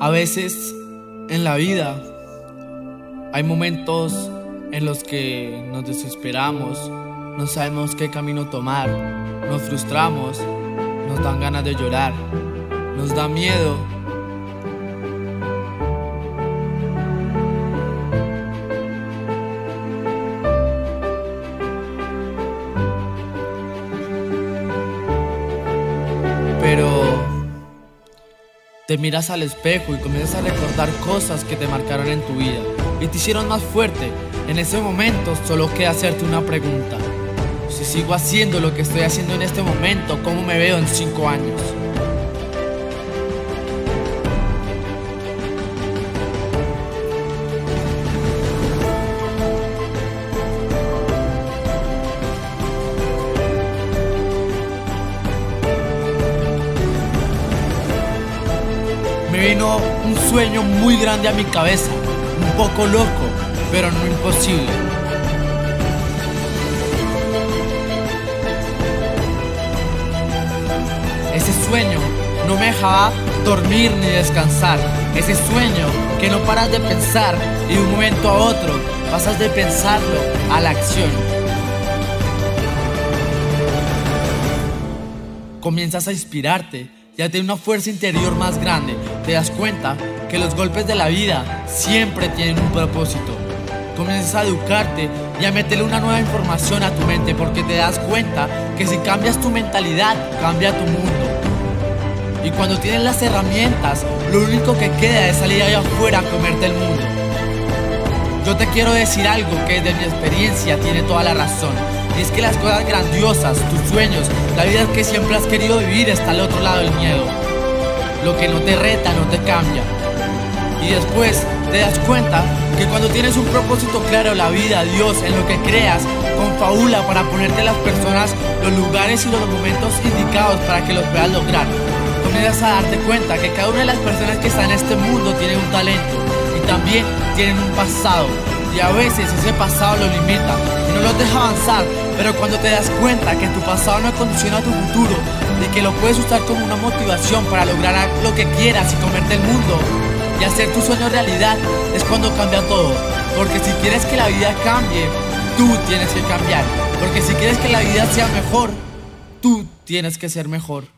A veces en la vida hay momentos en los que nos desesperamos, no sabemos qué camino tomar, nos frustramos, nos dan ganas de llorar, nos da miedo. Pero te miras al espejo y comienzas a recordar cosas que te marcaron en tu vida y te hicieron más fuerte. En ese momento solo queda hacerte una pregunta. Si sigo haciendo lo que estoy haciendo en este momento, ¿cómo me veo en cinco años? Me vino un sueño muy grande a mi cabeza, un poco loco, pero no imposible. Ese sueño no me dejaba dormir ni descansar. Ese sueño que no paras de pensar y de un momento a otro pasas de pensarlo a la acción. Comienzas a inspirarte y a tener una fuerza interior más grande. Te das cuenta que los golpes de la vida siempre tienen un propósito. Comienzas a educarte y a meterle una nueva información a tu mente porque te das cuenta que si cambias tu mentalidad, cambia tu mundo. Y cuando tienes las herramientas, lo único que queda es salir allá afuera a comerte el mundo. Yo te quiero decir algo que desde mi experiencia tiene toda la razón. Y es que las cosas grandiosas, tus sueños, la vida que siempre has querido vivir está al otro lado del miedo. Lo que no te reta no te cambia. Y después te das cuenta que cuando tienes un propósito claro, la vida, Dios, en lo que creas, confabula para ponerte las personas, los lugares y los momentos indicados para que los puedas lograr. Comienzas a darte cuenta que cada una de las personas que están en este mundo tiene un talento y también tienen un pasado. Y a veces ese pasado lo limita no los deja avanzar. Pero cuando te das cuenta que tu pasado no condiciona tu futuro y que lo puedes usar como una motivación para lograr lo que quieras y comerte el mundo y hacer tu sueño realidad, es cuando cambia todo. Porque si quieres que la vida cambie, tú tienes que cambiar. Porque si quieres que la vida sea mejor, tú tienes que ser mejor.